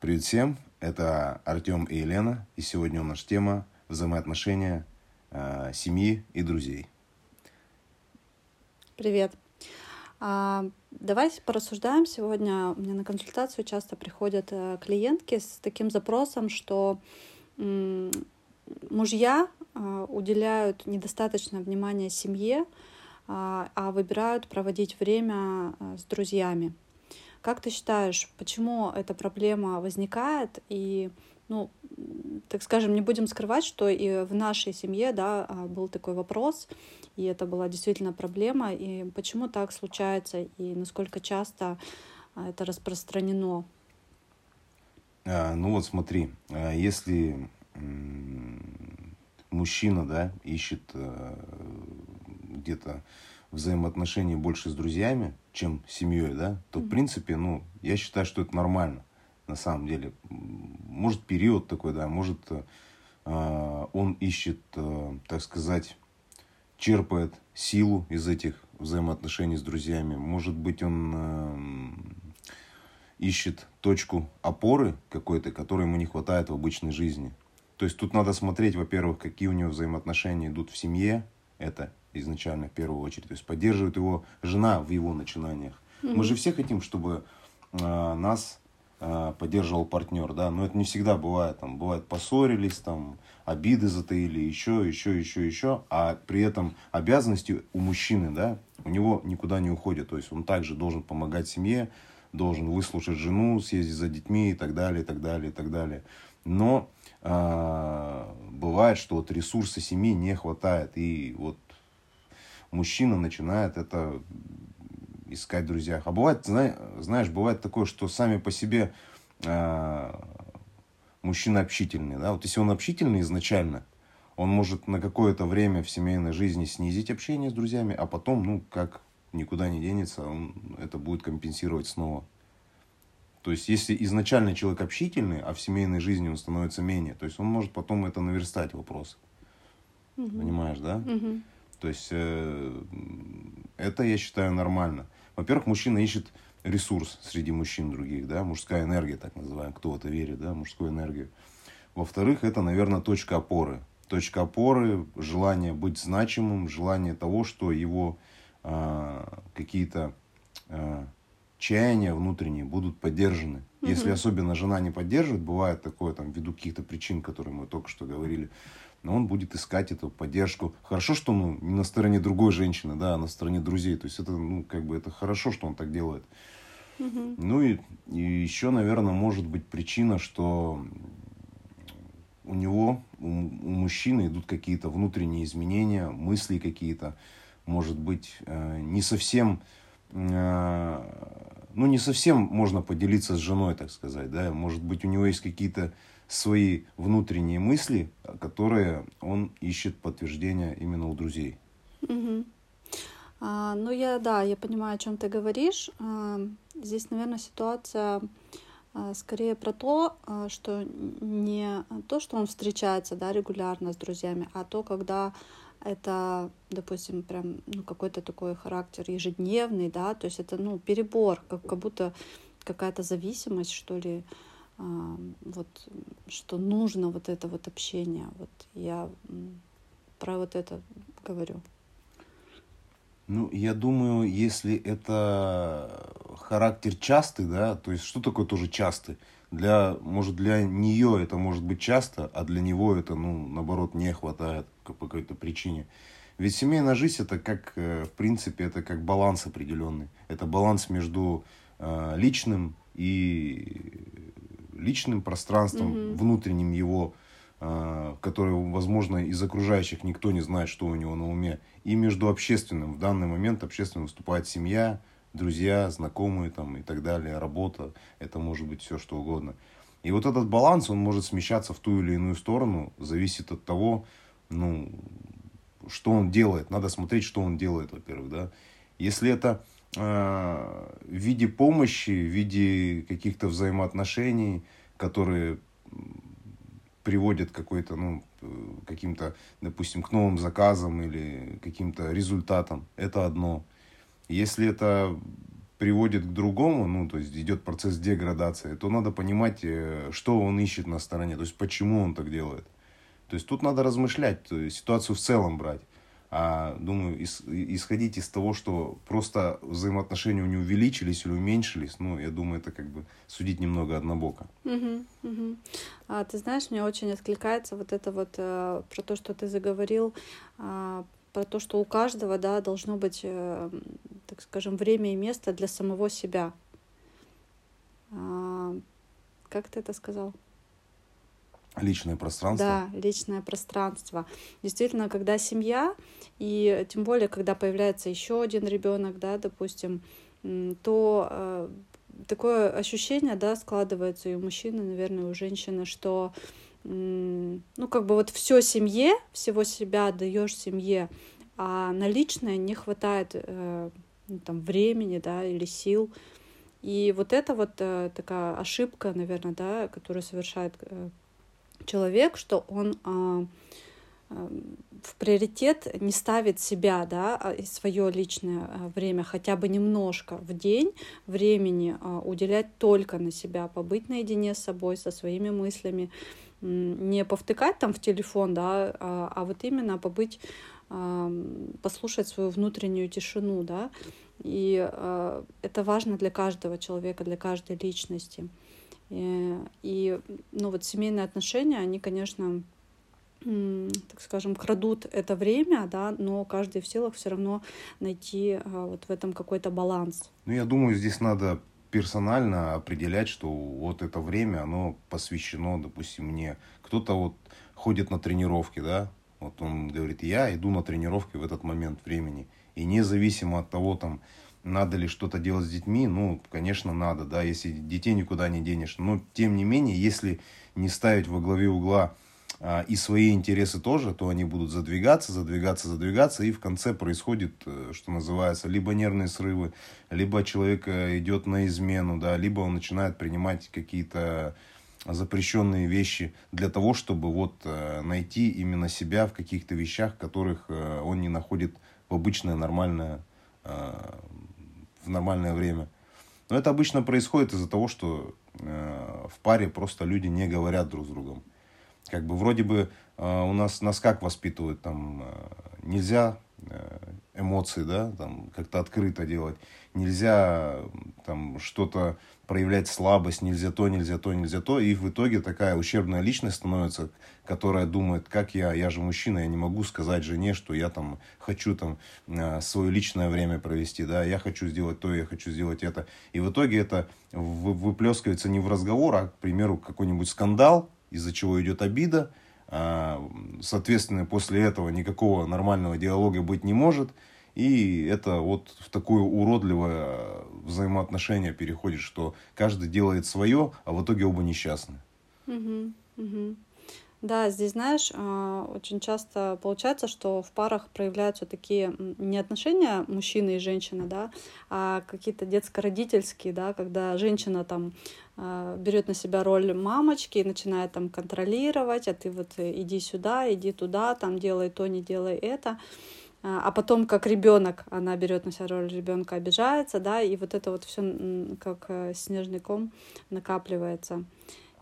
Привет всем, это Артем и Елена, и сегодня у нас тема взаимоотношения э, семьи и друзей. Привет. А, давайте порассуждаем. Сегодня меня на консультацию часто приходят э, клиентки с таким запросом, что м, мужья э, уделяют недостаточно внимания семье, а, а выбирают проводить время э, с друзьями. Как ты считаешь, почему эта проблема возникает? И, ну, так скажем, не будем скрывать, что и в нашей семье, да, а, был такой вопрос, и это была действительно проблема. И почему так случается, и насколько часто а, это распространено? А, ну вот смотри, а, если мужчина, да, ищет где-то взаимоотношения больше с друзьями, чем с семьей, да, то, mm-hmm. в принципе, ну, я считаю, что это нормально, на самом деле. Может, период такой, да, может, э, он ищет, э, так сказать, черпает силу из этих взаимоотношений с друзьями. Может быть, он э, ищет точку опоры какой-то, которой ему не хватает в обычной жизни. То есть тут надо смотреть, во-первых, какие у него взаимоотношения идут в семье, это изначально в первую очередь. То есть поддерживает его жена в его начинаниях. Mm-hmm. Мы же все хотим, чтобы э, нас э, поддерживал партнер, да, но это не всегда бывает. Там бывает поссорились, там обиды затаили, еще, еще, еще, еще, а при этом обязанности у мужчины, да, у него никуда не уходят. То есть он также должен помогать семье, должен выслушать жену, съездить за детьми и так далее, и так далее, и так далее. Но э, бывает, что вот ресурса семьи не хватает. И вот мужчина начинает это искать в друзьях. А бывает, знаешь, бывает такое, что сами по себе э, мужчина общительный. Да? Вот если он общительный изначально, он может на какое-то время в семейной жизни снизить общение с друзьями, а потом, ну, как никуда не денется, он это будет компенсировать снова. То есть, если изначально человек общительный, а в семейной жизни он становится менее, то есть он может потом это наверстать вопрос. Угу. Понимаешь, да? Угу. То есть э, это, я считаю, нормально. Во-первых, мужчина ищет ресурс среди мужчин других, да, мужская энергия, так называемая, кто в это верит, да, мужскую энергию. Во-вторых, это, наверное, точка опоры. Точка опоры, желание быть значимым, желание того, что его э, какие-то э, чаяния внутренние будут поддержаны. Угу. Если особенно жена не поддерживает, бывает такое там ввиду каких-то причин, которые мы только что говорили, но он будет искать эту поддержку. Хорошо, что ну, не на стороне другой женщины, да, а на стороне друзей. То есть это, ну, как бы это хорошо, что он так делает. Угу. Ну и, и еще, наверное, может быть причина, что у него, у, у мужчины идут какие-то внутренние изменения, мысли какие-то, может быть, э, не совсем, э, ну, не совсем можно поделиться с женой, так сказать, да, может быть, у него есть какие-то свои внутренние мысли, которые он ищет подтверждения именно у друзей. Угу. А, ну, я, да, я понимаю, о чем ты говоришь. А, здесь, наверное, ситуация а, скорее про то, а, что не то, что он встречается, да, регулярно с друзьями, а то, когда это, допустим, прям, ну, какой-то такой характер ежедневный, да, то есть это, ну, перебор, как, как будто какая-то зависимость, что ли, вот что нужно вот это вот общение. Вот я про вот это говорю. Ну, я думаю, если это характер частый, да, то есть что такое тоже частый? Для, может, для нее это может быть часто, а для него это, ну, наоборот, не хватает по какой-то причине. Ведь семейная жизнь это как, э, в принципе, это как баланс определенный. Это баланс между э, личным и личным пространством, mm-hmm. внутренним его, э, которое, возможно, из окружающих никто не знает, что у него на уме, и между общественным. В данный момент общественным выступает семья, друзья, знакомые там, и так далее, работа, это может быть все что угодно. И вот этот баланс, он может смещаться в ту или иную сторону, зависит от того, ну, что он делает. Надо смотреть, что он делает, во-первых, да. Если это в виде помощи, в виде каких-то взаимоотношений, которые приводят какой-то, ну, каким-то, допустим, к новым заказам или каким-то результатам. Это одно. Если это приводит к другому, ну, то есть идет процесс деградации, то надо понимать, э, что он ищет на стороне, то есть почему он так делает. То есть тут надо размышлять, ситуацию в целом брать. А, думаю, ис, исходить из того, что просто взаимоотношения у него увеличились или уменьшились, ну, я думаю, это как бы судить немного однобоко. Угу, угу. А, ты знаешь, мне очень откликается вот это вот а, про то, что ты заговорил, а, про то, что у каждого, да, должно быть, а, так скажем, время и место для самого себя. А, как ты это сказал? Личное пространство. Да, личное пространство. Действительно, когда семья, и тем более, когда появляется еще один ребенок, да, допустим, то э, такое ощущение, да, складывается и у мужчины, наверное, и у женщины, что ну, как бы вот все семье, всего себя даешь семье, а на личное не хватает э, ну, там, времени, да, или сил. И вот это вот э, такая ошибка, наверное, да, которую совершает человек, что он а, а, в приоритет не ставит себя, да, а, и свое личное а, время хотя бы немножко в день времени уделять только на себя, побыть наедине с собой, со своими мыслями, не повтыкать там в телефон, да, а, вот именно побыть, послушать свою внутреннюю тишину, да, и это важно для каждого человека, для каждой личности. И, и ну вот семейные отношения, они, конечно, так скажем, крадут это время, да, но каждый в силах все равно найти а, вот в этом какой-то баланс. Ну, я думаю, здесь надо персонально определять, что вот это время, оно посвящено, допустим, мне. Кто-то вот ходит на тренировки, да, вот он говорит, я иду на тренировки в этот момент времени. И независимо от того, там, надо ли что-то делать с детьми? Ну, конечно, надо, да, если детей никуда не денешь. Но, тем не менее, если не ставить во главе угла а, и свои интересы тоже, то они будут задвигаться, задвигаться, задвигаться, и в конце происходит, э, что называется, либо нервные срывы, либо человек э, идет на измену, да, либо он начинает принимать какие-то запрещенные вещи для того, чтобы вот э, найти именно себя в каких-то вещах, которых он не находит в обычное нормальное в нормальное время. Но это обычно происходит из-за того, что э, в паре просто люди не говорят друг с другом. Как бы вроде бы э, у нас нас как воспитывают, там э, нельзя э, эмоции, да, там как-то открыто делать, нельзя там что-то проявлять слабость, нельзя то, нельзя то, нельзя то. И в итоге такая ущербная личность становится, которая думает, как я, я же мужчина, я не могу сказать жене, что я там хочу там э, свое личное время провести, да, я хочу сделать то, я хочу сделать это. И в итоге это выплескивается не в разговор, а, к примеру, какой-нибудь скандал, из-за чего идет обида, а, Соответственно, после этого никакого нормального диалога быть не может. И это вот в такое уродливое взаимоотношение переходит, что каждый делает свое, а в итоге оба несчастны. Угу, угу. Да, здесь, знаешь, а, очень часто получается, что в парах проявляются такие не отношения мужчины и женщины, да, а какие-то детско-родительские, да, когда женщина там а, берет на себя роль мамочки и начинает там контролировать, а ты вот иди сюда, иди туда, там делай то, не делай это. А, а потом как ребенок она берет на себя роль ребенка, обижается, да, и вот это вот все как э, снежный ком накапливается.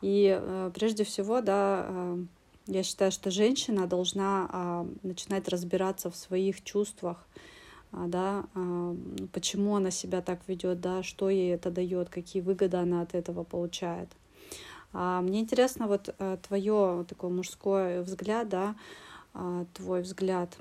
И э, прежде всего, да, э, я считаю, что женщина должна а, начинать разбираться в своих чувствах, а, да, почему она себя так ведет, да, что ей это дает, какие выгоды она от этого получает. Мне интересно вот твое такой мужской взгляд, да, твой взгляд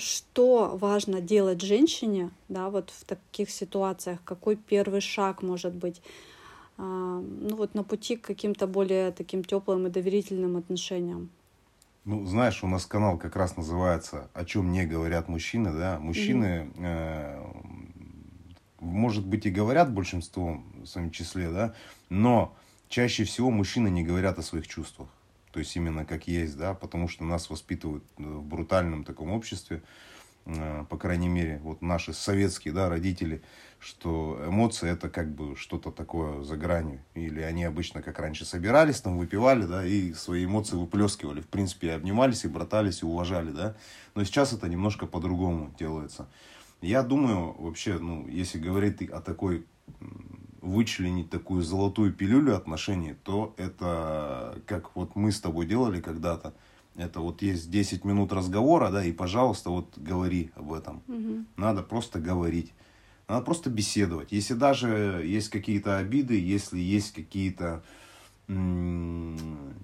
что важно делать женщине, да, вот в таких ситуациях, какой первый шаг может быть, а, ну вот на пути к каким-то более таким теплым и доверительным отношениям. Ну, знаешь, у нас канал как раз называется «О чем не говорят мужчины», да, мужчины, mm-hmm. э, может быть, и говорят большинством в своем числе, да, но чаще всего мужчины не говорят о своих чувствах то есть именно как есть, да, потому что нас воспитывают э, в брутальном таком обществе, э, по крайней мере, вот наши советские, да, родители, что эмоции это как бы что-то такое за гранью, или они обычно как раньше собирались, там выпивали, да, и свои эмоции выплескивали, в принципе, обнимались и братались и уважали, да, но сейчас это немножко по-другому делается. Я думаю, вообще, ну, если говорить о такой вычленить такую золотую пилюлю отношений, то это как вот мы с тобой делали когда-то. Это вот есть 10 минут разговора, да, и, пожалуйста, вот говори об этом. Мгм. Надо просто говорить. Надо просто беседовать. Если даже есть какие-то обиды, если есть какие-то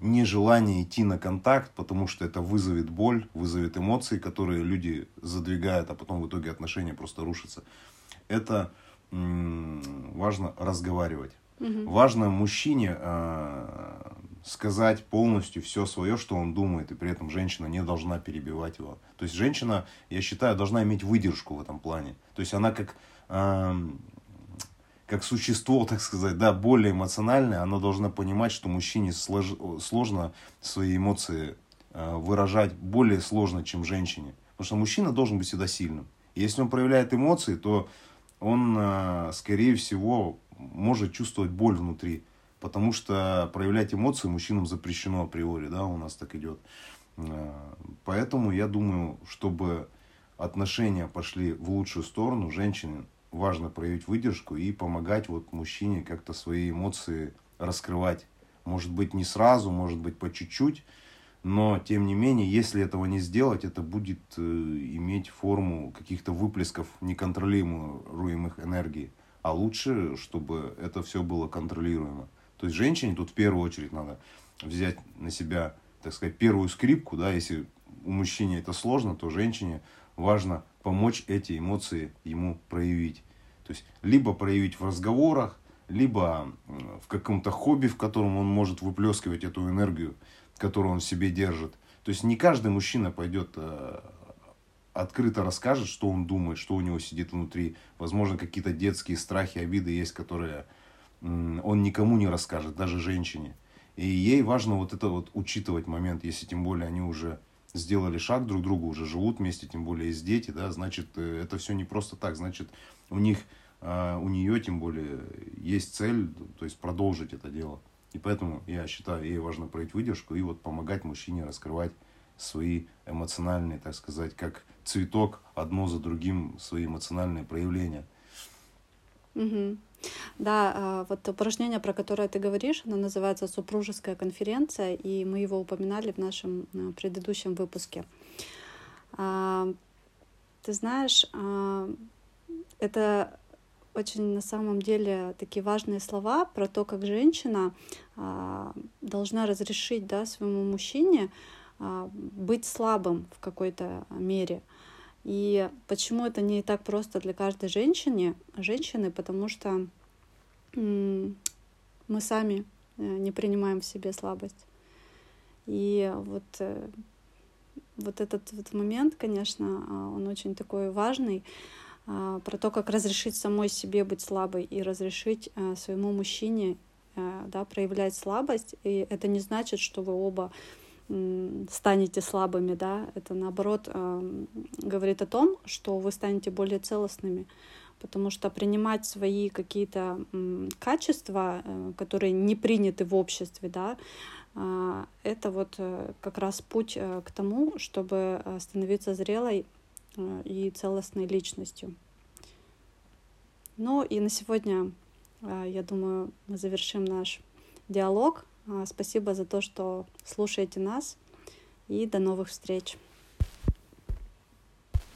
нежелание идти на контакт, потому что это вызовет боль, вызовет эмоции, которые люди задвигают, а потом в итоге отношения просто рушатся. Это важно разговаривать. Мгм. Важно мужчине э, сказать полностью все свое, что он думает, и при этом женщина не должна перебивать его. То есть женщина, я считаю, должна иметь выдержку в этом плане. То есть она как, эм, как существо, так сказать, да, более эмоциональное, она должна понимать, что мужчине слож- сложно свои эмоции э, выражать более сложно, чем женщине. Потому что мужчина должен быть всегда сильным. И если он проявляет эмоции, то он, э, скорее всего, может чувствовать боль внутри. Потому что проявлять эмоции мужчинам запрещено априори, да, у нас так идет. Э, Поэтому я думаю, чтобы отношения пошли в лучшую сторону, женщине важно проявить выдержку и помогать вот мужчине как-то свои эмоции раскрывать. Может быть, не сразу, может быть, по чуть-чуть, но, тем не менее, если этого не сделать, это будет э, иметь форму каких-то выплесков неконтролируемых энергий. А лучше, чтобы это все было контролируемо. То есть женщине тут в первую очередь надо взять на себя, так сказать, первую скрипку, да, если у мужчины это сложно, то женщине важно помочь эти эмоции ему проявить. То есть либо проявить в разговорах, либо в каком-то хобби, в котором он может выплескивать эту энергию, которую он в себе держит. То есть не каждый мужчина пойдет э, открыто расскажет, что он думает, что у него сидит внутри. Возможно, какие-то детские страхи, обиды есть, которые м, он никому не расскажет, даже женщине. И ей важно вот это вот учитывать момент, если тем более они уже сделали шаг друг к другу, уже живут вместе, тем более есть дети, да, значит, э, это все не просто так, значит, у них, а, у нее тем более есть цель, то есть продолжить это дело. И поэтому я считаю, ей важно проявить выдержку и вот помогать мужчине раскрывать свои эмоциональные, так сказать, как цветок, одно за другим свои эмоциональные проявления. Мгм. Да, а, вот упражнение, про которое ты говоришь, оно называется «Супружеская конференция», и мы его упоминали в нашем а, предыдущем выпуске. А, Ты знаешь, это очень на самом деле такие важные слова про то, как женщина а, должна разрешить да, своему мужчине а, быть слабым в какой-то мере. И почему это не так просто для каждой женщины, женщины, потому что мы сами э, не принимаем в себе слабость. И вот, э, вот этот вот момент, конечно, а, он очень такой важный, про то, как разрешить самой себе быть слабой и разрешить а, своему мужчине а, да, проявлять слабость. И это не значит, что вы оба станете слабыми, да, это наоборот говорит о том, что вы станете более целостными, потому что принимать свои какие-то качества, э, которые не приняты в обществе, да, а, это вот э, как раз путь э, к тому, чтобы становиться зрелой и целостной личностью. Ну и на сегодня, э, я думаю, мы завершим наш диалог. А, Спасибо за то, что слушаете нас, и до новых встреч.